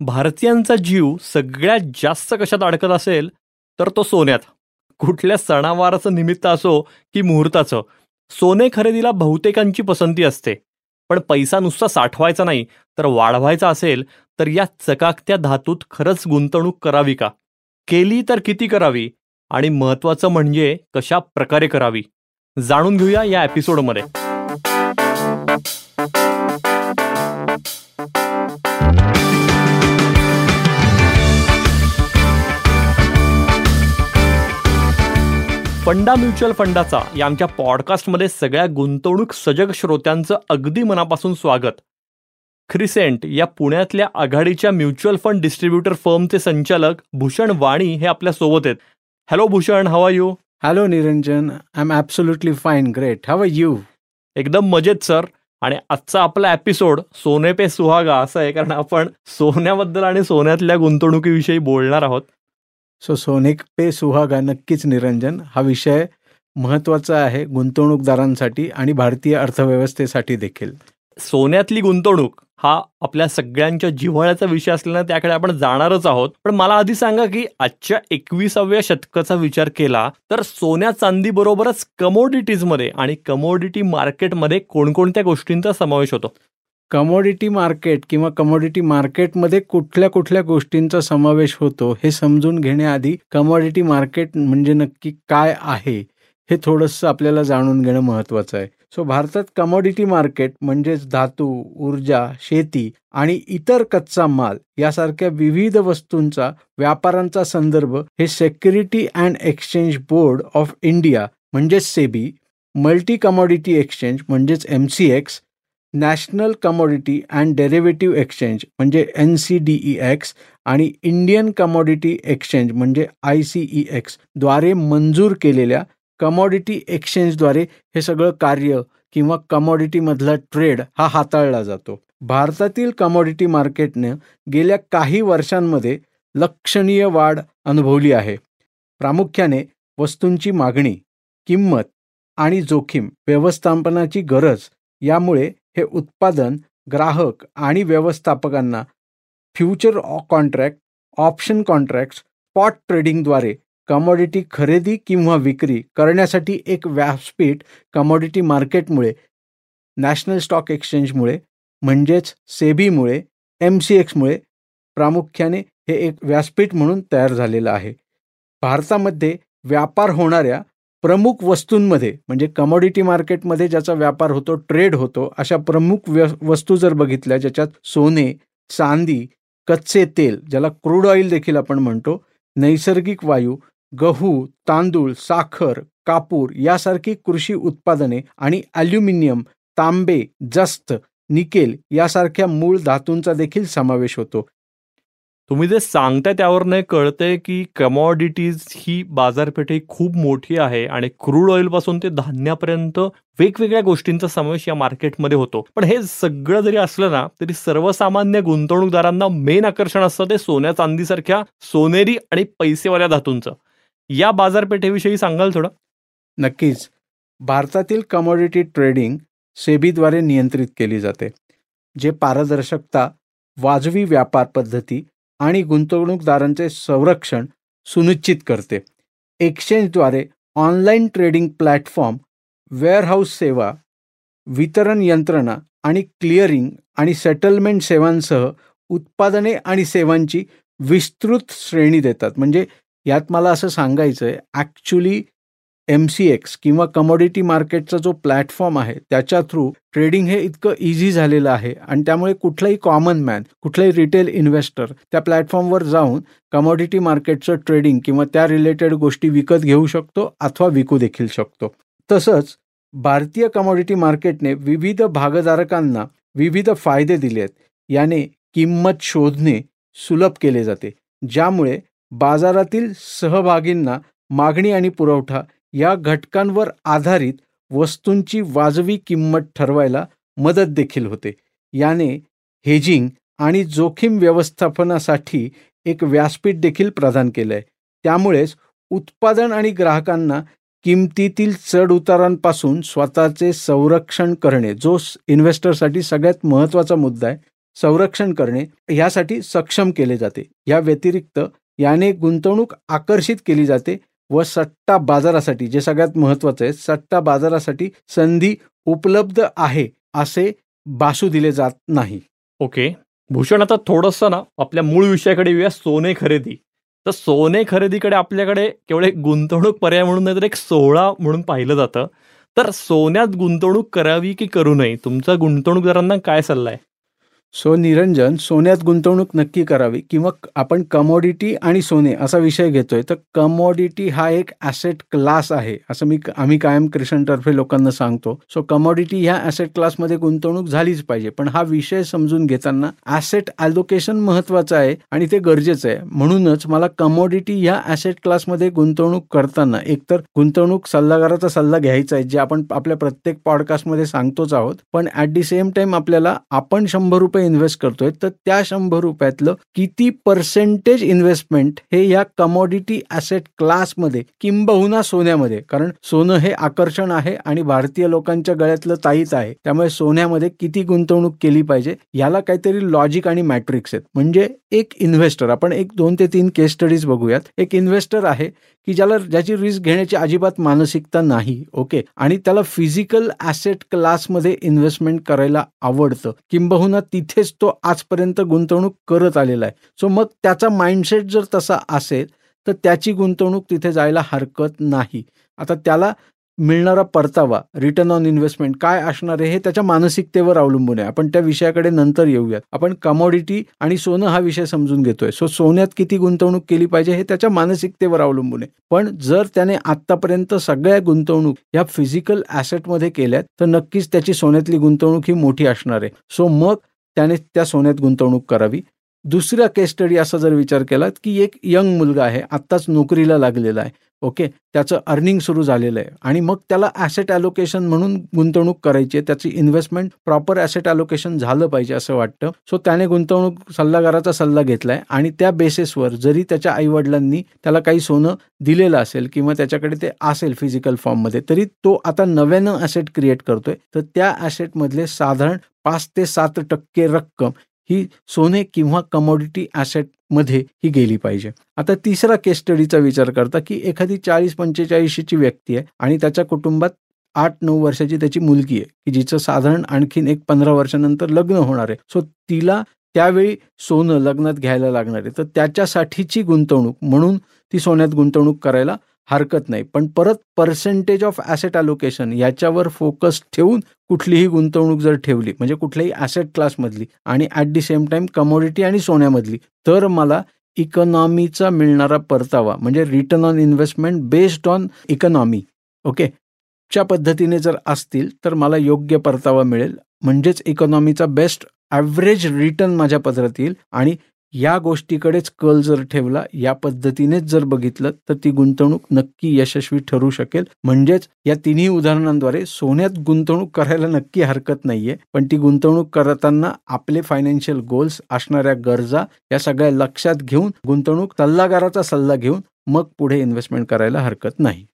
भारतीयांचा जीव सगळ्यात जास्त कशात अडकत असेल तर तो सोन्यात. कुठल्या सणावाराचं निमित्त असो की मुहूर्ताचं. सोने खरेदीला बहुतेकांची पसंती असते. पण पैसा नुसता साठवायचा नाही तर वाढवायचा असेल तर या चकाकत्या धातूत खरंच गुंतवणूक करावी का? केली तर किती करावी? आणि महत्वाचं म्हणजे कशा प्रकारे करावी? जाणून घेऊया या एपिसोडमध्ये फंडा म्युच्युअल फंडाचा या आमच्या पॉडकास्टमध्ये सगळ्या गुंतवणूक सजग श्रोत्यांचं अगदी मनापासून स्वागत. क्रिसेंट या पुण्यातल्या आघाडीच्या म्युच्युअल फंड डिस्ट्रीब्युटर फर्मचे संचालक भूषण वाणी हे आपल्यासोबत आहेत. Hello Bhushan how are you hello Niranjan. I am absolutely fine great how are एकदम मजेत सर आणि आजचा आपला एपिसोड सोने पे सुहागा असा आहे कारण आपण सोन्याबद्दल आणि सोन्यातल्या गुंतवणुकीविषयी बोलणार आहोत. सो सोनिक पे सुहागा नक्कीच निरंजन. हा विषय महत्त्वाचा आहे गुंतवणूकदारांसाठी आणि भारतीय अर्थव्यवस्थेसाठी देखील. सोन्यातली गुंतवणूक हा आपल्या सगळ्यांच्या जिव्हाळ्याचा विषय असल्यानं त्याकडे आपण जाणारच आहोत. पण मला आधी सांगा की आजच्या एकविसाव्या शतकाचा विचार केला तर सोन्या चांदी बरोबरच कमोडिटीजमध्ये आणि कमोडिटी मार्केटमध्ये कोणकोणत्या गोष्टींचा समावेश होतो? कमोडिटी मार्केट किंवा कमोडिटी मार्केटमध्ये कुठल्या कुठल्या गोष्टींचा समावेश होतो हे समजून घेण्याआधी कमोडिटी मार्केट म्हणजे नक्की काय आहे हे थोडंसं आपल्याला जाणून घेणं महत्त्वाचं आहे. सो भारतात कमोडिटी मार्केट म्हणजेच धातू ऊर्जा शेती आणि इतर कच्चा माल यासारख्या विविध वस्तूंचा व्यापारांचा संदर्भ हे security and exchange board of India म्हणजेच सेबी मल्टी कमोडिटी एक्सचेंज म्हणजेच M C X national commodity and derivative exchange म्हणजे N C D E X आणि इंडियन कमोडिटी एक्सचेंज म्हणजे आय सी ई एक्सद्वारे मंजूर केलेल्या कमॉडिटी एक्सचेंजद्वारे हे सगळं कार्य किंवा कमॉडिटीमधला ट्रेड हा हाताळला जातो. भारतातील कमॉडिटी मार्केटनं गेल्या काही वर्षांमध्ये लक्षणीय वाढ अनुभवली आहे. प्रामुख्याने वस्तूंची मागणी किंमत आणि जोखीम व्यवस्थापनाची गरज यामुळे हे उत्पादन ग्राहक आणि व्यवस्थापकांना future contract option contract spot ट्रेडिंगद्वारे commodity खरेदी किंवा विक्री करण्यासाठी एक व्यासपीठ कमॉडिटी मार्केटमुळे नॅशनल स्टॉक एक्सचेंजमुळे म्हणजेच सेबीमुळे एम सी एक्समुळे प्रामुख्याने हे एक व्यासपीठ म्हणून तयार झालेलं आहे. भारतामध्ये व्यापार होणाऱ्या प्रमुख वस्तूंमध्ये म्हणजे कमॉडिटी मार्केटमध्ये ज्याचा व्यापार होतो ट्रेड होतो अशा प्रमुख वस्तू जर बघितल्या ज्याच्यात सोने चांदी कच्चे तेल ज्याला क्रूड ऑइल देखील आपण म्हणतो नैसर्गिक वायू गहू तांदूळ साखर कापूर यासारखी कृषी उत्पादने आणि ॲल्युमिनियम तांबे जस्त निकेल यासारख्या मूळ धातूंचा देखील समावेश होतो. तुम्ही जे सांगताय त्यावरनं कळतंय की कमॉडिटीज ही बाजारपेठ खूप मोठी आहे आणि क्रूड ऑइलपासून ते धान्यापर्यंत वेगवेगळ्या गोष्टींचा समावेश या मार्केटमध्ये होतो. पण हे सगळं जरी असलं ना तरी सर्वसामान्य गुंतवणूकदारांना मेन आकर्षण असतं ते सोन्या चांदीसारख्या सोनेरी आणि पैसेवाल्या धातूंचं. या बाजारपेठेविषयी सांगाल थोडं? नक्कीच. भारतातील कमॉडिटी ट्रेडिंग सेबीद्वारे नियंत्रित केली जाते जे पारदर्शकता वाजवी व्यापार पद्धती आणि गुंतवणूकदारांचे संरक्षण सुनिश्चित करते. एक्सचेंजद्वारे ऑनलाईन ट्रेडिंग प्लॅटफॉर्म वेअरहाऊस सेवा वितरण यंत्रणा आणि क्लिअरिंग आणि सेटलमेंट सेवांसह उत्पादने आणि सेवांची विस्तृत श्रेणी देतात. म्हणजे यात मला असं सांगायचं आहे ॲक्च्युली एम सी एक्स किंवा कमोडिटी मार्केटचा जो प्लॅटफॉर्म आहे त्याच्या थ्रू ट्रेडिंग हे इतकं इझी झालेलं आहे आणि त्यामुळे कुठलाही कॉमन मॅन कुठलाही रिटेल इन्व्हेस्टर त्या प्लॅटफॉर्मवर जाऊन कमोडिटी मार्केटचं ट्रेडिंग किंवा त्या रिलेटेड गोष्टी विकत घेऊ शकतो अथवा विकू देखील शकतो. तसंच भारतीय कमोडिटी मार्केटने विविध भागधारकांना विविध फायदे दिले आहेत. याने किंमत शोधणे सुलभ केले जाते ज्यामुळे बाजारातील सहभागींना मागणी आणि पुरवठा या घटकांवर आधारित वस्तूंची वाजवी किंमत ठरवायला मदत देखील होते. याने हेजिंग आणि जोखीम व्यवस्थापनासाठी एक व्यासपीठ देखील प्रदान केलं आहे त्यामुळेच उत्पादन आणि ग्राहकांना किमतीतील चढउतारांपासून स्वतःचे संरक्षण करणे जो इन्व्हेस्टरसाठी सगळ्यात महत्त्वाचा मुद्दा आहे संरक्षण करणे यासाठी सक्षम केले जाते. या व्यतिरिक्त याने गुंतवणूक आकर्षित केली जाते व सट्टा बाजारासाठी जे सगळ्यात महत्वाचं आहे सट्टा बाजारासाठी संधी उपलब्ध आहे असे बासू दिले जात नाही. ओके. भूषण आता थोडंसं ना आपल्या मूळ विषयाकडे येऊया सोने खरेदी. तर सोने खरेदीकडे आपल्याकडे केवळ एक गुंतवणूक पर्याय म्हणून नाही तर एक सोहळा म्हणून पाहिलं जातं. तर सोन्यात गुंतवणूक करावी की करू नये? तुमचा गुंतवणूकदारांना काय सल्ला आहे? सो निरंजन सोन्यात गुंतवणूक नक्की करावी किंवा आपण कमोडिटी आणि सोने असा विषय घेतोय तर कमोडिटी हा एक ॲसेट क्लास आहे असं मी आम्ही कायम क्रिशनतर्फे लोकांना सांगतो. सो कमोडिटी ह्या ॲसेट क्लासमध्ये गुंतवणूक झालीच पाहिजे पण हा विषय समजून घेताना ॲसेट ॲलोकेशन महत्वाचं आहे आणि ते गरजेचं आहे. म्हणूनच मला कमोडिटी ह्या ॲसेट क्लासमध्ये गुंतवणूक करताना एकतर गुंतवणूक सल्लागाराचा सल्ला घ्यायचा आहे जे आपण आपल्या प्रत्येक पॉडकास्टमध्ये सांगतोच आहोत पण ॲट दी सेम टाइम आपल्याला आपण शंभर रुपये इन्व्हेस्ट करतोय तर त्या शंभर रुपयातलं किती पर्सेंटेज इन्व्हेस्टमेंट हे या कमोडिटी ॲसेट क्लासमध्ये किंबहुना सोन्यामध्ये कारण सोनं हे आकर्षण आहे आणि भारतीय लोकांच्या गळ्यातलं ताईत आहे त्यामुळे सोन्यामध्ये किती गुंतवणूक केली पाहिजे याला काहीतरी लॉजिक आणि मॅट्रिक्स आहेत. म्हणजे एक इन्व्हेस्टर आपण एक दोन ते तीन केस स्टडीज बघूयात. एक इन्व्हेस्टर आहे की ज्याला ज्याची रिस्क घेण्याची अजिबात मानसिकता नाही ओके आणि त्याला फिजिकल ॲसेट क्लासमध्ये इन्व्हेस्टमेंट करायला आवडतं. किंबहुना तिथेच तो आजपर्यंत गुंतवणूक करत आलेला आहे. सो मग त्याचा माइंडसेट जर तसा असेल तर त्याची गुंतवणूक तिथे जायला हरकत नाही. आता त्याला मिळणारा परतावा रिटर्न ऑन इन्व्हेस्टमेंट काय असणार आहे हे त्याच्या मानसिकतेवर अवलंबून आहे. आपण त्या विषयाकडे नंतर येऊयात. आपण कमॉडिटी आणि सोनं हा विषय समजून घेतोय. सो सोन्यात किती गुंतवणूक केली पाहिजे हे त्याच्या मानसिकतेवर अवलंबून आहे. पण जर त्याने आतापर्यंत सगळ्या गुंतवणूक या फिजिकल ॲसेटमध्ये केल्यात तर नक्कीच त्याची सोन्यातली गुंतवणूक ही मोठी असणार आहे. सो मग त्याने त्या सोन्यात गुंतवणूक करावी. दुसऱ्या केस स्टडी असा जर विचार केलात की एक यंग मुलगा आहे आत्ताच नोकरीला लागलेला आहे ओके त्याचं अर्निंग सुरू झालेलं आहे आणि मग त्याला ॲसेट ॲलोकेशन म्हणून गुंतवणूक करायची आहे त्याची इन्व्हेस्टमेंट प्रॉपर ॲसेट ॲलोकेशन झालं पाहिजे असं वाटतं. सो त्याने गुंतवणूक सल्लागाराचा सल्ला घेतलाय आणि त्या बेसिसवर जरी त्याच्या आईवडिलांनी त्याला काही सोनं दिलेलं असेल किंवा त्याच्याकडे ते असेल फिजिकल फॉर्ममध्ये तरी तो आता नव्यानं ॲसेट क्रिएट करतोय. तर त्या ॲसेटमधले साधारण पाच ते सात टक्के रक्कम ही सोने किंवा कमोडिटी ॲसेटमध्ये ही गेली पाहिजे. आता तिसरा केस स्टडीचा विचार करता की एखादी चाळीस पंचेचाळीसची व्यक्ती आहे आणि त्याच्या कुटुंबात आठ नऊ वर्षाची त्याची मुलगी आहे की जिचं साधारण आणखीन एक पंधरा वर्षानंतर लग्न होणार आहे. सो तिला त्यावेळी सोनं लग्नात घ्यायला लागणार आहे. तर त्याच्यासाठीची गुंतवणूक म्हणून ती सोन्यात गुंतवणूक करायला हरकत नाही. पण परत पर्सेंटेज ऑफ ॲसेट अलोकेशन याच्यावर फोकस ठेवून कुठलीही गुंतवणूक जर ठेवली म्हणजे कुठल्याही ॲसेट क्लासमधली आणि at the same time commodity आणि सोन्यामधली तर मला इकॉनॉमीचा मिळणारा परतावा म्हणजे return on investment based on economy okay च्या पद्धतीने जर असतील तर मला योग्य परतावा मिळेल. म्हणजेच इकॉनॉमीचा बेस्ट ॲव्हरेज रिटर्न माझ्या पत्रात येईल आणि या गोष्टीकडेच कल जर ठेवला या पद्धतीनेच जर बघितलं तर ती गुंतवणूक नक्की यशस्वी ठरू शकेल. म्हणजेच या तिन्ही उदाहरणांद्वारे सोन्यात गुंतवणूक करायला नक्की हरकत नाहीये पण ती गुंतवणूक करताना आपले फायनान्शियल गोल्स असणाऱ्या गरजा या सगळ्या लक्षात घेऊन गुंतवणूक सल्लागाराचा सल्ला घेऊन मग पुढे इन्व्हेस्टमेंट करायला हरकत नाही.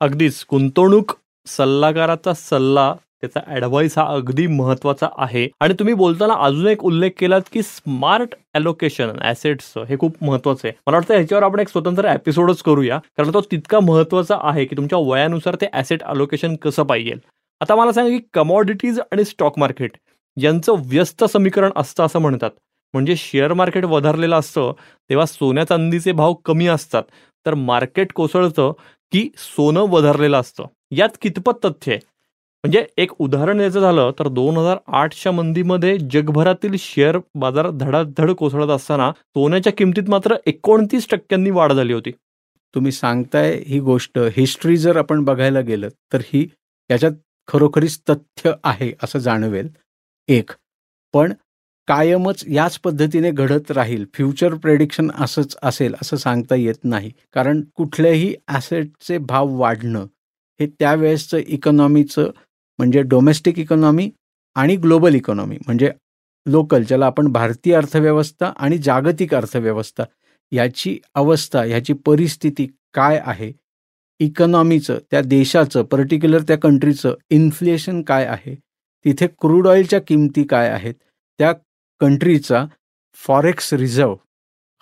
अगदीच गुंतवणूक सल्लागाराचा सल्ला त्याचा ॲडवाईस हा अगदी महत्त्वाचा आहे. आणि तुम्ही बोलताना अजून एक उल्लेख केलात की स्मार्ट ॲलोकेशन ॲसेट्सचं हे खूप महत्वाचं आहे. मला वाटतं ह्याच्यावर आपण एक स्वतंत्र एपिसोडच करूया. कारण तो तितका महत्त्वाचा आहे की तुमच्या वयानुसार ते ॲसेट अलोकेशन कसं पाहिजे. आता मला सांगा की कमॉडिटीज आणि स्टॉक मार्केट यांचं व्यस्त समीकरण असतं असं म्हणतात. म्हणजे शेअर मार्केट वधारलेलं असतं तेव्हा सोन्या चांदीचे भाव कमी असतात. तर मार्केट कोसळतं की सोनं वधारलेलं असतं. यात कितपत तथ्य आहे? म्हणजे एक उदाहरण द्यायचं झालं तर दोन हजार आठच्या मंदीमध्ये जगभरातील शेअर बाजार धडाधड कोसळत असताना सोन्याच्या किमतीत मात्र एकोणतीस टक्क्यांनी वाढ झाली होती. तुम्ही सांगताय ही गोष्ट. हिस्ट्री जर आपण बघायला गेलं तर ही याच्यात खरोखरीच तथ्य आहे असं जाणवेल. एक पण कायमच याच पद्धतीने घडत राहील. फ्युचर प्रेडिक्शन असंच असेल असं सांगता येत नाही. कारण कुठल्याही ॲसेटचे भाव वाढणं हे त्यावेळेसचं इकॉनॉमीचं म्हणजे डोमेस्टिक इकॉनॉमी आणि ग्लोबल इकॉनॉमी म्हणजे लोकल ज्याला आपण भारतीय अर्थव्यवस्था आणि जागतिक अर्थव्यवस्था याची अवस्था ह्याची परिस्थिती काय आहे? इकॉनॉमीचं त्या देशाचं पर्टिक्युलर त्या कंट्रीचं इन्फ्लेशन काय आहे? तिथे क्रूड ऑइलच्या किमती काय आहेत? त्या कंट्रीचा फॉरेक्स रिझर्व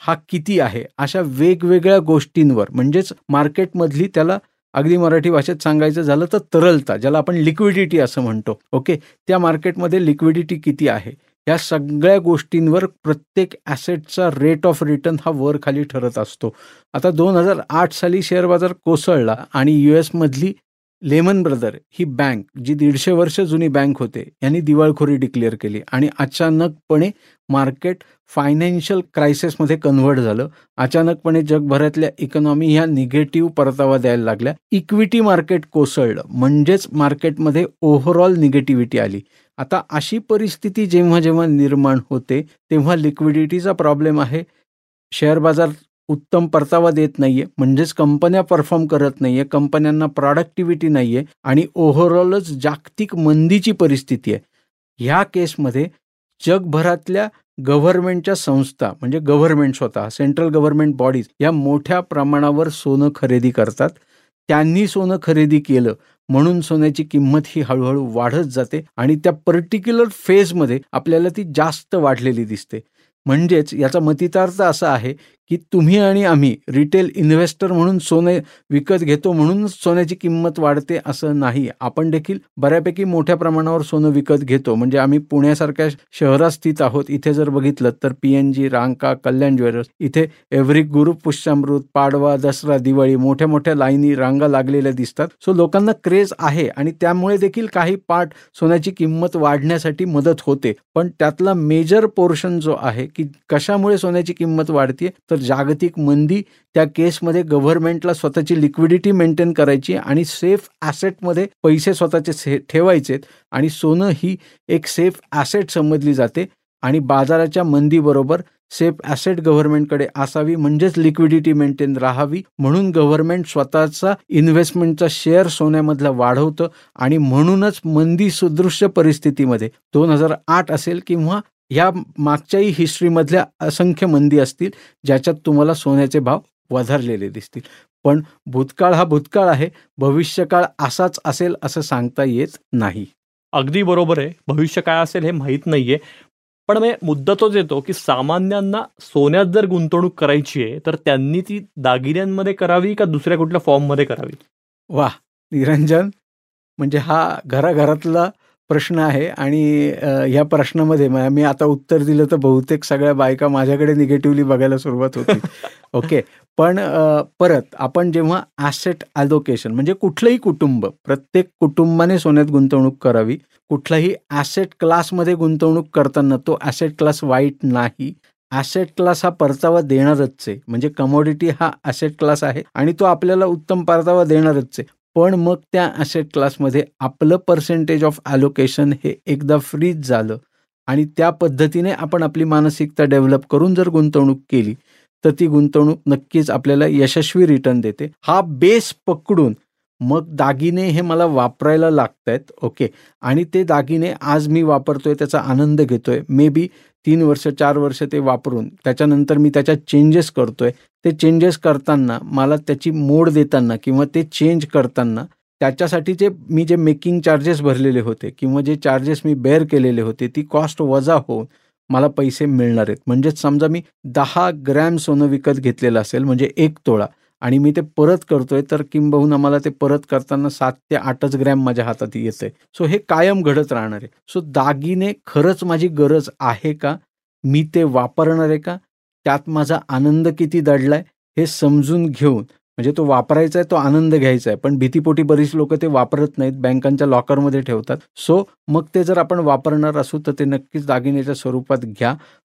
हा किती आहे? अशा वेगवेगळ्या गोष्टींवर म्हणजेच मार्केटमधली त्याला अगदी मराठी भाषेत सांगायचं झालं तर तरलता ज्याला आपण लिक्विडिटी असं म्हणतो. ओके त्या मार्केटमध्ये लिक्विडिटी किती आहे? या सगळ्या गोष्टींवर प्रत्येक ॲसेटचा रेट ऑफ रिटर्न हा वर खाली ठरत असतो. आता दोन हजार आठ साली शेअर बाजार कोसळला आणि यू एसमधली लेमन ब्रदर ही बँक जी दीडशे वर्ष जुनी बँक होते यांनी दिवाळखोरी डिक्लेअर केली आणि अचानकपणे मार्केट फायनान्शियल क्रायसिसमध्ये कन्व्हर्ट झालं. अचानकपणे जगभरातल्या इकॉनॉमी ह्या निगेटिव्ह परतावा द्यायला लागल्या. इक्विटी मार्केट कोसळलं. म्हणजेच मार्केटमध्ये ओव्हरऑल निगेटिव्हिटी आली. आता अशी परिस्थिती जेव्हा जेव्हा निर्माण होते तेव्हा लिक्विडिटीचा प्रॉब्लेम आहे. शेअर बाजार उत्तम परतावा देत नाहीये. म्हणजेच कंपन्या परफॉर्म करत नाहीये. कंपन्यांना प्रॉडक्टिव्हिटी नाहीये. आणि ओव्हरऑलच जागतिक मंदीची परिस्थिती आहे. ह्या केसमध्ये जगभरातल्या गव्हर्नमेंटच्या संस्था म्हणजे गव्हर्नमेंट स्वतः सेंट्रल गव्हर्नमेंट बॉडीज या मोठ्या प्रमाणावर सोनं खरेदी करतात. त्यांनी सोनं खरेदी केलं. म्हणून सोन्याची किंमत ही हळूहळू वाढत जाते. आणि त्या पर्टिक्युलर फेजमध्ये आपल्याला ती जास्त वाढलेली दिसते. म्हणजेच याचा मतितार्थ असा आहे की तुम्ही आणि आम्ही रिटेल इन्व्हेस्टर म्हणून सोने विकत घेतो म्हणून सोन्याची किंमत वाढते असं नाही. आपण देखील बऱ्यापैकी मोठ्या प्रमाणावर सोनं विकत घेतो. म्हणजे आम्ही पुण्यासारख्या शहरात स्थित आहोत. इथे जर बघितलं तर P N G Ranka Kalyan jewellers इथे एव्हरी गुरु पुष्यामृत पाडवा दसरा दिवाळी मोठ्या मोठ्या लाईनी रांगा लागलेल्या दिसतात. सो लोकांना क्रेज आहे आणि त्यामुळे देखील काही पार्ट सोन्याची किंमत वाढण्यासाठी मदत होते. पण त्यातला मेजर पोर्शन जो आहे की कशामुळे सोन्याची किंमत वाढते तर जागतिक मंदी त्या केसमध्ये गव्हर्नमेंटला स्वतःची लिक्विडिटी मेंटेन करायची आणि सेफ ॲसेटमध्ये पैसे स्वतःचे से ठेवायचेत आणि सोनं ही एक सेफ ॲसेट समजली जाते आणि बाजाराच्या मंदीबरोबर सेफ ॲसेट गव्हर्नमेंटकडे असावी म्हणजेच लिक्विडिटी मेंटेन राहावी. म्हणून गव्हर्नमेंट स्वतःचा इन्व्हेस्टमेंटचा शेअर सोन्यामधला वाढवतं आणि म्हणूनच मंदी सुदृश्य परिस्थितीमध्ये दोन हजार आठ असेल किंवा ह्या मागच्याही हिस्ट्रीमधल्या असंख्य मंदी असतील ज्याच्यात तुम्हाला सोन्याचे भाव वधारलेले दिसतील. पण भूतकाळ हा भूतकाळ आहे भविष्यकाळ असाच असेल असं सांगता येत नाही. अगदी बरोबर आहे. भविष्य काय असेल हे माहीत नाहीये. पण मग मुद्दा तोच येतो की सामान्यांना सोन्यात जर गुंतवणूक करायची आहे तर त्यांनी ती दागिन्यांमध्ये करावी का दुसऱ्या कुठल्या फॉर्ममध्ये करावी? वा निरंजन म्हणजे हा घराघरातला प्रश्न आहे आणि ह्या प्रश्नामध्ये मी आता उत्तर दिलं तर बहुतेक सगळ्या बायका माझ्याकडे निगेटिव्हली बघायला सुरुवात होती ओके पण परत आपण जेव्हा ॲसेट ॲलोकेशन म्हणजे कुठलंही कुटुंब प्रत्येक कुटुंबाने सोन्यात गुंतवणूक करावी. कुठलाही ॲसेट क्लासमध्ये गुंतवणूक करताना तो ॲसेट क्लास वाईट नाही. ॲसेट क्लास हा परतावा देणारच आहे. म्हणजे कमोडिटी हा ॲसेट क्लास आहे आणि तो आपल्याला उत्तम परतावा देणारच आहे. पण मग त्या ॲसेट क्लासमध्ये आपलं पर्सेंटेज ऑफ ॲलोकेशन हे एकदा फ्रीज झालं आणि त्या पद्धतीने आपण आपली मानसिकता डेव्हलप करून जर गुंतवणूक केली तर ती गुंतवणूक नक्कीच आपल्याला यशस्वी रिटर्न देते. हा बेस पकडून मग दागिने हे मला वापरायला लागत आहेत ओके आणि ते दागिने आज मी वापरतोय त्याचा आनंद घेतोय. मे बी तीन वर्ष चार वर्ष ते वापरून त्याच्यानंतर मी त्याच्यात चेंजेस करतोय. ते चेंजेस करताना मला त्याची मोड देताना किंवा ते चेंज करताना त्याच्यासाठी जे मी जे मेकिंग चार्जेस भरलेले होते किंवा जे चार्जेस मी बेअर केलेले होते ती कॉस्ट वजा होऊन मला पैसे मिळणार आहेत. म्हणजेच समजा मी दहा ग्रॅम सोनं विकत घेतलेलं असेल म्हणजे एक तोळा आणि मी ते परत करतोय तर किंबहुना मला ते परत करताना सात ते आठच ग्रॅम माझ्या हातात येतंय. सो हे कायम घडत राहणार आहे. सो दागिने खरंच माझी गरज आहे का? मी ते वापरणार आहे का? त्यात माझा आनंद किती दडलाय? हे समजून घेऊन म्हणजे तो वापरायचा आहे तो आनंद घ्यायचा आहे पण भीतीपोटी बरीच लोक ते वापरत नाहीत बँकांच्या लॉकरमध्ये ठेवतात. सो मग ते जर आपण वापरणार असू तर ते नक्कीच दागिन्याच्या स्वरूपात घ्या.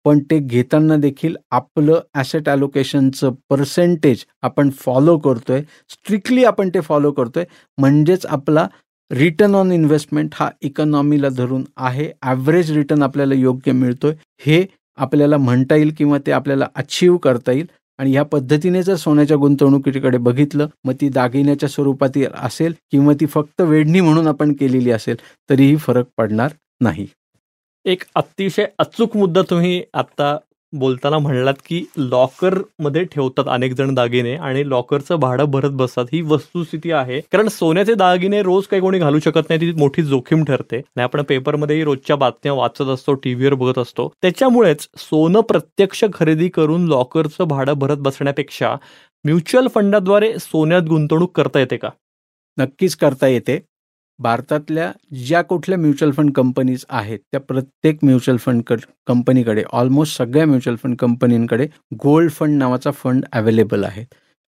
पण ते घेताना देखील आपलं ॲसेट ॲलोकेशनचं पर्सेंटेज आपण फॉलो करतोय. स्ट्रिक्टली आपण ते फॉलो करतोय. म्हणजेच आपला रिटर्न ऑन इन्व्हेस्टमेंट हा इकॉनॉमीला धरून आहे. ॲव्हरेज रिटर्न आपल्याला योग्य मिळतोय. हे आपल्याला म्हणता येईल किंवा ते आपल्याला अचीव करता येईल. आणि ह्या पद्धतीने जर सोन्याच्या गुंतवणुकीकडे बघितलं मग ती दागिन्याच्या स्वरूपात असेल किंवा ती फक्त वेढणी म्हणून आपण केलेली असेल तरीही फरक पडणार नाही. एक अतिशय अचूक मुद्दा तुम्ही आता बोलताना म्हणलात की लॉकरमध्ये ठेवतात अनेक जण दागिने आणि लॉकरचं भाडं भरत बसतात. ही वस्तुस्थिती आहे. कारण सोन्याचे दागिने रोज काही कोणी घालू शकत नाही. ती मोठी जोखीम ठरते. आणि आपण पेपरमध्येही रोजच्या बातम्या वाचत असतो टीव्हीवर बघत असतो. त्याच्यामुळेच सोनं प्रत्यक्ष खरेदी करून लॉकरचं भाडं भरत बसण्यापेक्षा म्युच्युअल फंडाद्वारे सोन्यात गुंतवणूक करता येते का? नक्कीच करता येते. भारतातल्या ज्या कुठल्या म्युच्युअल फंड कंपनीज आहेत त्या प्रत्येक म्युच्युअल फंड कंपनीकडे ऑलमोस्ट सगळ्या म्युच्युअल फंड कंपनींकडे गोल्ड फंड नावाचा फंड अवेलेबल आहे.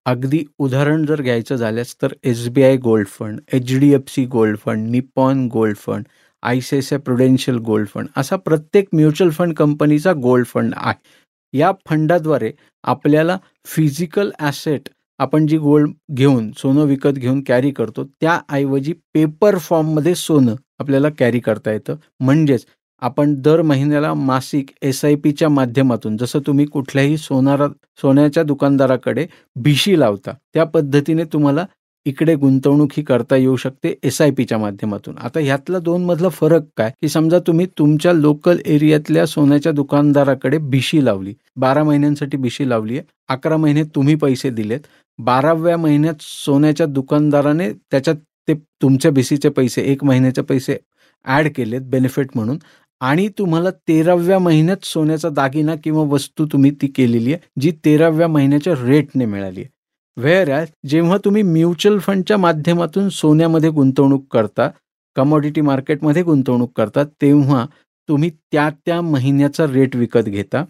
अगदी उदाहरण जर घ्यायचं झाल्यास तर S B I gold fund H D F C gold fund Nippon gold fund I C S I prudential gold fund असा प्रत्येक म्युच्युअल फंड कंपनीचा गोल्ड फंड आहे. या फंडाद्वारे आपल्याला फिजिकल ॲसेट आपण जी गोल्ड घेऊन सोनं विकत घेऊन कॅरी करतो त्याऐवजी पेपर फॉर्ममध्ये सोनं आपल्याला कॅरी करता येतं. म्हणजेच आपण दर महिन्याला मासिक एस आय पीच्या माध्यमातून जसं तुम्ही कुठल्याही सोनारा सोन्याच्या दुकानदाराकडे भिशी लावता त्या पद्धतीने तुम्हाला इकडे गुंतवणूक ही करता येऊ शकते एस आय पीच्या माध्यमातून. आता ह्यातला दोन मधला फरक काय? की समजा तुम्ही तुमच्या लोकल एरियातल्या सोन्याच्या दुकानदाराकडे भिशी लावली. बारा महिन्यांसाठी भिशी लावली आहे. अकरा महिने तुम्ही पैसे दिलेत. बाराव्या महिन्यात सोन्याच्या दुकानदाराने त्याच्यात ते तुमच्या भिसीचे पैसे एक महिन्याचे पैसे ॲड केलेत बेनिफिट म्हणून. आणि तुम्हाला तेराव्या महिन्यात सोन्याचा दागिना किंवा वस्तू तुम्ही ती केलेली आहे जी तेराव्या महिन्याच्या रेटने मिळाली आहे. व्हेअर जेव्हा तुम्ही म्युच्युअल फंडच्या माध्यमातून सोन्यामध्ये गुंतवणूक करता कमोडिटी मार्केटमध्ये गुंतवणूक करता तेव्हा तुम्ही त्या त्या महिन्याचा रेट विकत घेता.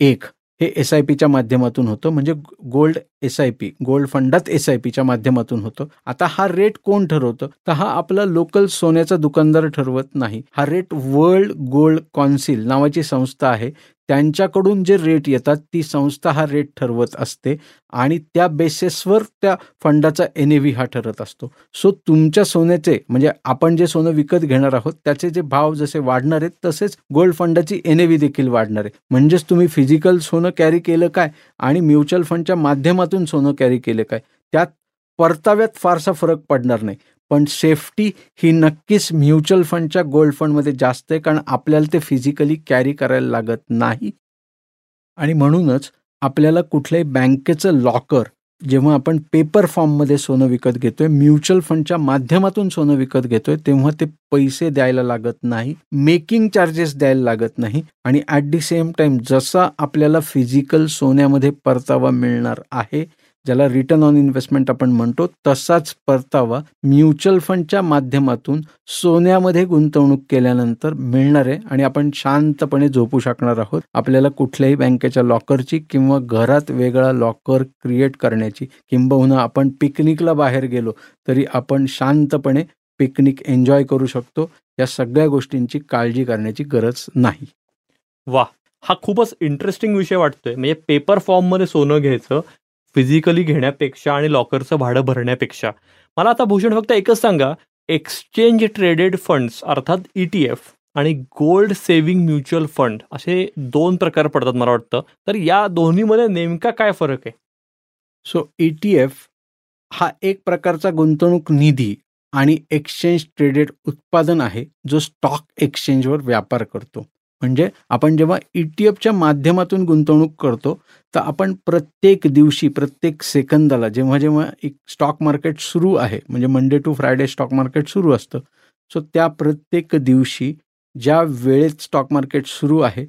एक हे एस आय पीच्या माध्यमातून होतं. म्हणजे gold S I P gold फंडात एस आय पीच्या माध्यमातून होतो. आता हा रेट कोण ठरवतं? तर हा आपला लोकल सोन्याचा दुकानदार ठरवत नाही. हा रेट वर्ल्ड गोल्ड कॉन्सिल नावाची संस्था आहे. त्यांच्याकडून जे रेट येतात ती संस्था हा रेट ठरवत असते. आणि त्या बेसिसवर त्या फंडाचा एन ए व्ही हा ठरत असतो. सो तुमच्या सोन्याचे म्हणजे आपण जे सोनं विकत घेणार आहोत त्याचे जे भाव जसे वाढणार आहेत तसेच गोल्ड फंडाची एन ए व्ही देखील वाढणार आहे. म्हणजेच तुम्ही फिजिकल सोनं कॅरी केलं काय? आणि म्युच्युअल फंडच्या माध्यमातून सोनं कॅरी केलं काय? त्यात परताव्यात फारसा फरक पडणार नाही. पण सेफ्टी ही नक्कीच म्युच्युअल फंडच्या गोल्ड फंडमध्ये जास्त आहे कारण आपल्याला ते फिजिकली कॅरी करायला लागत नाही. आणि म्हणूनच आपल्याला कुठल्याही बँकेचं लॉकर जेव्हा आपण पेपर फॉर्ममध्ये सोनं विकत घेतोय म्युच्युअल फंडच्या माध्यमातून सोनं विकत घेतोय तेव्हा ते पैसे द्यायला लागत नाही मेकिंग चार्जेस द्यायला लागत नाही आणि ॲट दी सेम टाइम जसा आपल्याला फिजिकल सोन्यामध्ये परतावा मिळणार आहे ज्याला रिटर्न ऑन इन्व्हेस्टमेंट आपण म्हणतो तसाच परतावा म्युच्युअल फंडच्या माध्यमातून सोन्यामध्ये गुंतवणूक केल्यानंतर मिळणार आहे आणि आपण शांतपणे झोपू शकणार आहोत. आपल्याला कुठल्याही बँकेच्या लॉकरची किंवा घरात वेगळा लॉकर क्रिएट करण्याची किंबहुना आपण पिकनिकला बाहेर गेलो तरी आपण शांतपणे पिकनिक एन्जॉय करू शकतो. या सगळ्या गोष्टींची काळजी करण्याची गरज नाही. वा हा खूपच इंटरेस्टिंग विषय वाटतोय. म्हणजे पेपर फॉर्ममध्ये सोनं घ्यायचं फिजिकली घेण्यापेक्षा आणि लॉकरचं भाडं भरण्यापेक्षा. मला आता भूषण फक्त एकच सांगा. एक्सचेंज ट्रेडेड फंड्स अर्थात ई टी एफ आणि गोल्ड सेव्हिंग म्युच्युअल फंड असे दोन प्रकार पडतात मला वाटतं. तर या दोन्हीमध्ये नेमका काय फरक आहे? सो ई टी एफ हा एक प्रकारचा गुंतवणूक निधी आणि एक्सचेंज ट्रेडेड उत्पादन आहे जो स्टॉक एक्सचेंजवर व्यापार करतो. म्हणजे आपण जेव्हा ई टी एफच्या माध्यमातून गुंतवणूक करतो तर आपण प्रत्येक दिवशी प्रत्येक सेकंदाला जेव्हा जेव्हा एक स्टॉक मार्केट सुरू आहे म्हणजे Monday to Friday stock market सुरू असतं सो त्या प्रत्येक दिवशी ज्या वेळेत स्टॉक मार्केट सुरू आहे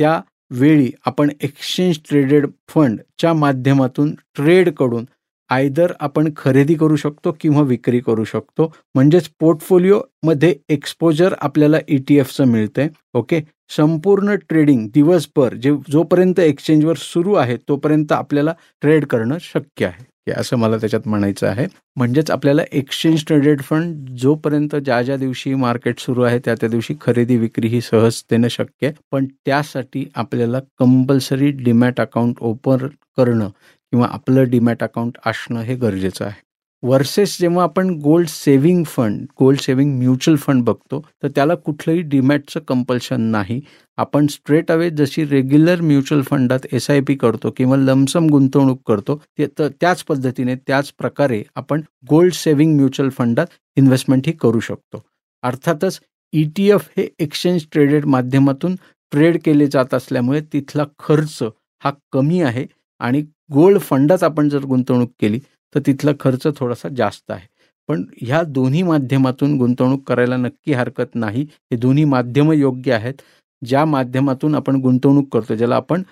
त्या वेळी आपण एक्सचेंज ट्रेडेड फंडच्या माध्यमातून ट्रेड करून आयदर आपण खरेदी करू शकतो किंवा विक्री करू शकतो. म्हणजेच पोर्टफोलिओमध्ये एक्सपोजर आपल्याला ई टी एफचं मिळतंय. ओके? संपूर्ण ट्रेडिंग दिवसभर जे जोपर्यंत एक्सचेंजवर सुरू आहे तोपर्यंत आपल्याला ट्रेड करणं शक्य आहे. असं मला त्याच्यात म्हणायचं आहे. म्हणजेच आपल्याला एक्सचेंज ट्रेडेड फंड जोपर्यंत ज्या ज्या दिवशी मार्केट सुरू आहे त्या त्या दिवशी खरेदी विक्री ही सहजतेनं शक्य आहे. पण त्यासाठी आपल्याला कंपल्सरी डिमॅट अकाउंट ओपन करणं किंवा आपलं डिमॅट अकाउंट असणं हे गरजेचं आहे. वर्सेस जेव्हा आपण gold saving fund gold saving mutual fund बघतो तर त्याला कुठलंही डिमॅटचं कंपल्शन नाही. आपण स्ट्रेट अवे जशी रेग्युलर म्युच्युअल फंडात एस आय पी करतो किंवा लमसम गुंतवणूक करतो ते तर त्याच पद्धतीने त्याच प्रकारे आपण गोल्ड सेव्हिंग म्युच्युअल फंडात इन्व्हेस्टमेंट ही करू शकतो. अर्थातच ई टी एफ हे एक्सचेंज ट्रेडेड माध्यमातून ट्रेड केले जात असल्यामुळे तिथला खर्च हा कमी आहे आणि गोल्ड फंडात आपण जर गुंतवणूक केली तर तिथला खर्च थोडासा जास्त आहे. पण ह्या दोन्ही माध्यमातून गुंतवणूक करायला नक्की हरकत नाही. हे दोन्ही माध्यमं योग्य आहेत. ज्या माध्यमातून आपण गुंतवणूक करतो ज्याला आपण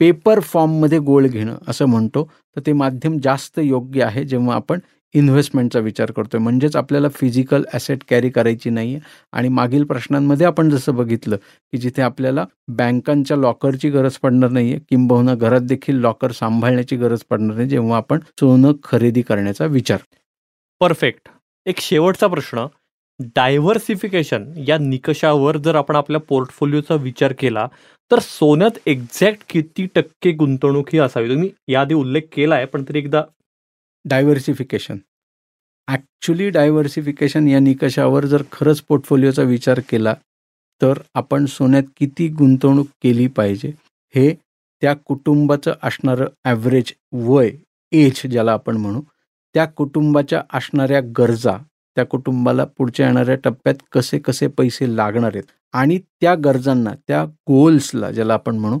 पेपर फॉर्ममध्ये गोल्ड घेणं असं म्हणतो तर ते माध्यम जास्त योग्य आहे जेव्हा आपण इन्व्हेस्टमेंटचा विचार करतोय. म्हणजेच आपल्याला फिजिकल ॲसेट कॅरी करायची नाही आहे आणि मागील प्रश्नांमध्ये आपण जसं बघितलं की जिथे आपल्याला बँकांच्या लॉकरची गरज पडणार नाही आहे किंबहुना घरात देखील लॉकर सांभाळण्याची गरज पडणार नाही जेव्हा आपण सोनं खरेदी करण्याचा विचार. परफेक्ट एक शेवटचा प्रश्न. डायव्हर्सिफिकेशन या निकषावर जर आपण आपल्या पोर्टफोलिओचा विचार केला तर सोन्यात एक्झॅक्ट किती टक्के गुंतवणूक ही असावी? तुम्ही याआधी उल्लेख केला आहे पण तरी एकदा डायव्हर्सिफिकेशन ॲक्च्युली डायव्हर्सिफिकेशन या निकषावर जर खरंच पोर्टफोलिओचा विचार केला तर आपण सोन्यात किती गुंतवणूक केली पाहिजे हे त्या कुटुंबाचं असणारं ॲव्हरेज वय एज ज्याला आपण म्हणू त्या कुटुंबाच्या असणाऱ्या गरजा त्या कुटुंबाला पुढच्या येणाऱ्या टप्प्यात कसे कसे पैसे लागणार आहेत आणि त्या गरजांना त्या गोल्सला ज्याला आपण म्हणू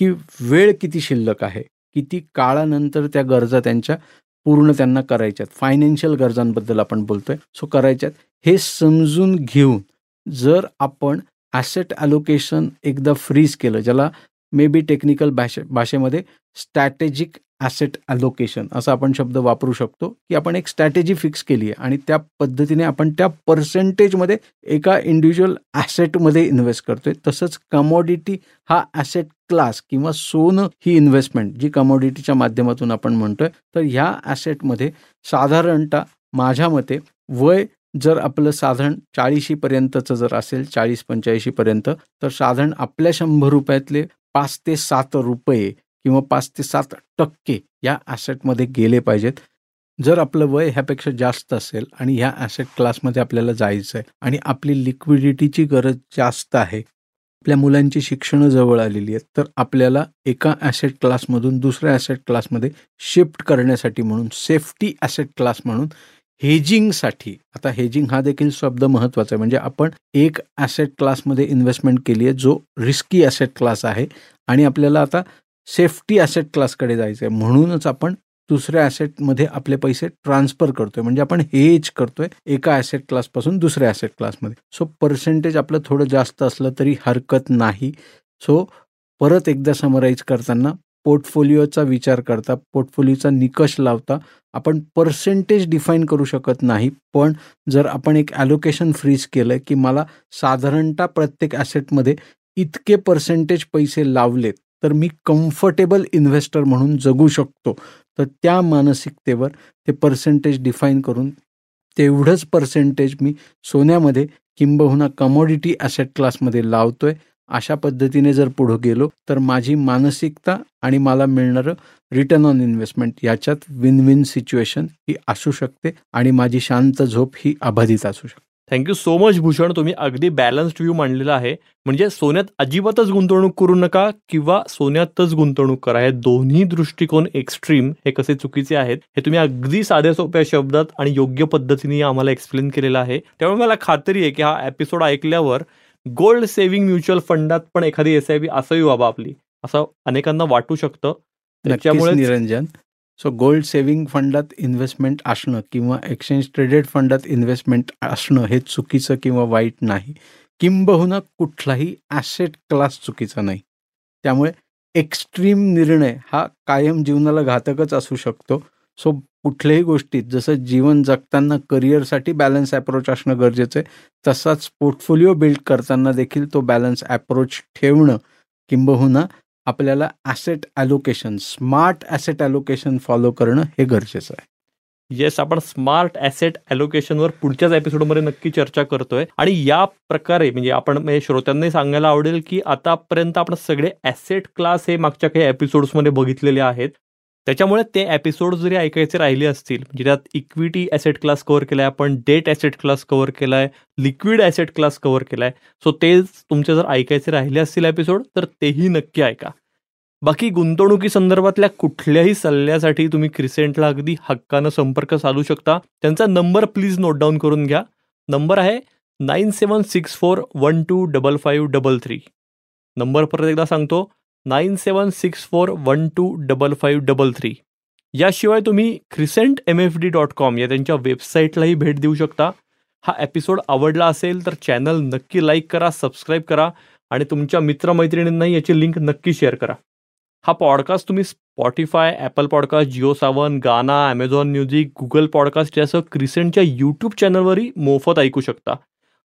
की वेळ किती शिल्लक आहे किती काळानंतर त्या गरजा त्यांच्या पूर्ण त्यांना करायच्यात. फायनान्शियल गरजांबद्दल आपण बोलतोय. सो करायच्यात. हे समजून घेऊन जर आपण ॲसेट ॲलोकेशन एकदा फ्रीज केलं ज्याला मे बी टेक्निकल भाषे भाषेमध्ये स्ट्रॅटेजिक ॲसेट ॲलोकेशन असा आपण शब्द वापरू शकतो की आपण एक स्ट्रॅटेजी फिक्स केली आहे आणि त्या पद्धतीने आपण त्या पर्सेंटेजमध्ये एका इंडिव्हिज्युअल ॲसेटमध्ये इन्व्हेस्ट करतोय. तसंच कमोडिटी हा ॲसेट क्लास किंवा सोनं ही इन्व्हेस्टमेंट जी कमोडिटीच्या माध्यमातून आपण म्हणतोय तर ह्या ॲसेटमध्ये साधारणतः माझ्या मते वय जर आपलं साधारण चाळीशीपर्यंतचं जर असेल चाळीस पंच्याऐंशीपर्यंत तर साधारण आपल्या शंभर रुपयातले पाच ते सात रुपये किंवा पाच ते सात टक्के या ॲसेटमध्ये गेले पाहिजेत. जर आपलं वय ह्यापेक्षा जास्त असेल आणि ह्या ॲसेट क्लासमध्ये आपल्याला जायचं आहे आणि आपली लिक्विडिटीची गरज जास्त आहे आपल्या मुलांची शिक्षणं जवळ आलेली आहेत तर आपल्याला एका ॲसेट क्लासमधून दुसऱ्या ॲसेट क्लासमध्ये शिफ्ट करण्यासाठी म्हणून सेफ्टी ॲसेट क्लास म्हणून हेजिंगसाठी. आता हेजिंग हा देखील शब्द महत्त्वाचा आहे. म्हणजे आपण एक ॲसेट क्लासमध्ये इन्व्हेस्टमेंट केली आहे जो रिस्की ॲसेट क्लास आहे आणि आपल्याला आता सेफ्टी ॲसेट क्लासकडे जायचं आहे म्हणूनच आपण दुसऱ्या ॲसेटमध्ये आपले पैसे ट्रान्सफर करतोय. म्हणजे आपण हेज करतोय एका ॲसेट क्लासपासून दुसऱ्या ॲसेट क्लासमध्ये सो पर्सेंटेज आपलं थोडं जास्त असलं तरी हरकत नाही. सो परत एकदा समराईज करताना पोर्टफोलिओचा विचार करता पोर्टफोलिओचा निकष लावता आपण पर्सेंटेज डिफाईन करू शकत नाही. पण जर आपण एक ॲलोकेशन फ्रीज केलं की मला साधारणतः प्रत्येक ॲसेटमध्ये इतके पर्सेंटेज पैसे लावलेत तर मी कम्फर्टेबल इन्व्हेस्टर म्हणून जगू शकतो. तर त्या मानसिकतेवर ते पर्सेंटेज डिफाईन करून तेवढंच पर्सेंटेज मी सोन्यामध्ये किंबहुना कमोडिटी ॲसेट क्लासमध्ये लावतोय. अशा पद्धतीने जर पुढं गेलो तर माझी मानसिकता आणि मला मिळणारं रिटर्न ऑन इन्व्हेस्टमेंट याच्यात विन विन सिच्युएशन ही असू शकते आणि माझी शांत झोप ही अबाधित असू शकते. Thank you so much Bhushan. तुम्ही अगदी बॅलन्स्ड व्ह्यू मांडलेला आहे. म्हणजे सोन्यात अजिबातच गुंतवणूक करू नका किंवा सोन्यातच गुंतवणूक करा. हे दोन्ही दृष्टिकोन एक्स्ट्रीम हे कसे चुकीचे आहेत हे तुम्ही अगदी साध्या सोप्या शब्दात आणि योग्य पद्धतीने आम्हाला एक्सप्लेन केलेलं आहे. त्यामुळे मला खात्री आहे की हा एपिसोड ऐकल्यावर गोल्ड सेव्हिंग म्युच्युअल फंडात पण एखादी एस आय बी असावी बाबा आपली. असं अनेकांना वाटू शकतं. त्याच्यामुळे निरंजन. सो गोल्ड सेव्हिंग फंडात इन्व्हेस्टमेंट असणं किंवा एक्सचेंज ट्रेडेड फंडात इन्व्हेस्टमेंट असणं हे चुकीचं किंवा वाईट नाही. किंबहुना कुठलाही ॲसेट क्लास चुकीचा नाही. त्यामुळे एक्स्ट्रीम निर्णय हा कायम जीवनाला घातकच असू शकतो. सो कुठल्याही गोष्टीत जसं जीवन जगताना करिअरसाठी बॅलन्स अप्रोच असणं गरजेचं आहे तसाच पोर्टफोलिओ बिल्ड करताना देखील तो बॅलन्स अप्रोच ठेवणं किंबहुना आपल्याला asset allocation smart asset allocation follow करणं हे गरजेचं आहे. येस आपण स्मार्ट ॲसेट ॲलोकेशनवर पुढच्याच एपिसोडमध्ये नक्की चर्चा करतोय. आणि या प्रकारे म्हणजे आपण म्हणजे श्रोत्यांनाही सांगायला आवडेल की आतापर्यंत आपण सगळे ॲसेट क्लास हे मागच्या काही एपिसोड्समध्ये बघितलेले आहेत. त्याच्यामुळे ते एपिसोड जरी ऐकायचे राहिले असतील म्हणजे त्यात इक्विटी ॲसेट क्लास कव्हर केलाय आपण डेट ॲसेट क्लास कव्हर केलाय लिक्विड ॲसेट क्लास कव्हर केलाय सो तेच तुमचे जर ऐकायचे राहिले असतील एपिसोड तर तेही नक्की ऐका. बाकी गुंतवणुकी संदर्भातल्या कुठल्याही सल्ल्यासाठी तुम्ही क्रिसेंटला अगदी हक्कानं संपर्क साधू शकता. त्यांचा नंबर प्लीज नोट डाऊन करून घ्या. नंबर आहे nine seven six four one two double five double three number परत एकदा सांगतो. Nine seven six four one two double five double three याशिवाय तुम्ही crescent M F D dot com या त्यांच्या वेबसाईटलाही भेट देऊ शकता हा एपिसोड आवडला असेल तर चॅनल नक्की लाईक करा सबस्क्राईब करा आणि तुमच्या मित्रमैत्रिणींनाही याची लिंक नक्की शेअर करा हा पॉडकास्ट तुम्ही Spotify Apple podcast Jio Saavn Gaana Amazon music Google podcast यासह क्रिसेंटच्या यूट्यूब चॅनलवरही मोफत ऐकू शकता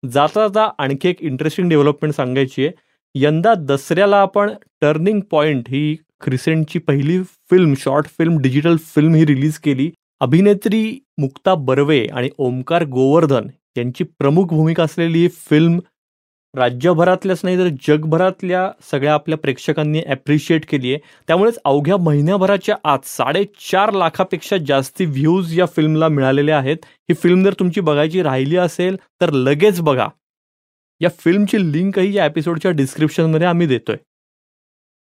जाता जाता आणखी एक इंटरेस्टिंग डेव्हलपमेंट सांगायची आहे यंदा दसऱ्याला आपण टर्निंग पॉइंट ही क्रिसेंटची पहिली film short film digital film ही रिलीज केली. अभिनेत्री मुक्ता बर्वे आणि ओमकार गोवर्धन यांची प्रमुख भूमिका असलेली ही फिल्म राज्यभरातल्याच नाही तर जगभरातल्या सगळ्या आपल्या प्रेक्षकांनी ॲप्रिशिएट केली आहे. त्यामुळेच अवघ्या महिन्याभराच्या आत साडेचार लाखापेक्षा जास्ती व्ह्यूज या फिल्मला मिळालेले आहेत. ही फिल्म जर तुमची बघायची राहिली असेल तर लगेच बघा. या फिल्मची लिंकही या एपिसोडच्या डिस्क्रिप्शनमध्ये आम्ही देतोय.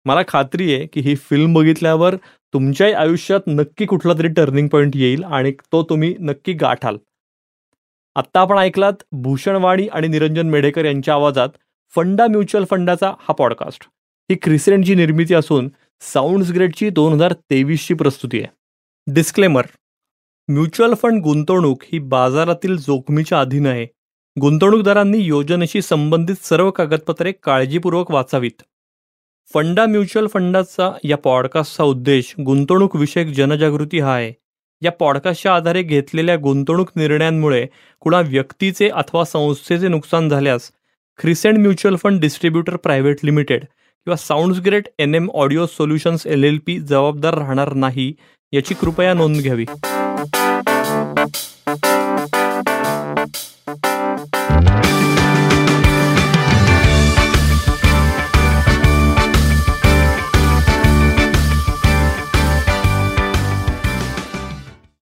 मला खात्री आहे की ही फिल्म बघितल्यावर तुमच्याही आयुष्यात नक्की कुठला तरी टर्निंग पॉईंट येईल आणि तो तुम्ही नक्की गाठाल. आत्ता आपण ऐकलात भूषणवाणी आणि निरंजन मेढेकर यांच्या आवाजात फंडा म्युच्युअल फंडाचा हा पॉडकास्ट. ही क्रिसेंटची निर्मिती असून साऊंड्स ग्रेडची दोन हजार तेवीसची प्रस्तुती आहे. डिस्क्लेमर. म्युच्युअल फंड गुंतवणूक ही बाजारातील जोखमीच्या अधीन आहे. गुंतवणूकदारांनी योजनेशी संबंधित सर्व कागदपत्रे काळजीपूर्वक वाचावीत. फंडा म्युच्युअल फंडाचा या पॉडकास्टचा उद्देश गुंतवणूक विषयक जनजागृती हा आहे. या पॉडकास्टच्या आधारे घेतलेल्या गुंतवणूक निर्णयांमुळे कुणा व्यक्तीचे अथवा संस्थेचे नुकसान झाल्यास crescent mutual fund distributor private limited किंवा sounds great N M audio solutions L L P जबाबदार राहणार नाही याची कृपया नोंद घ्यावी.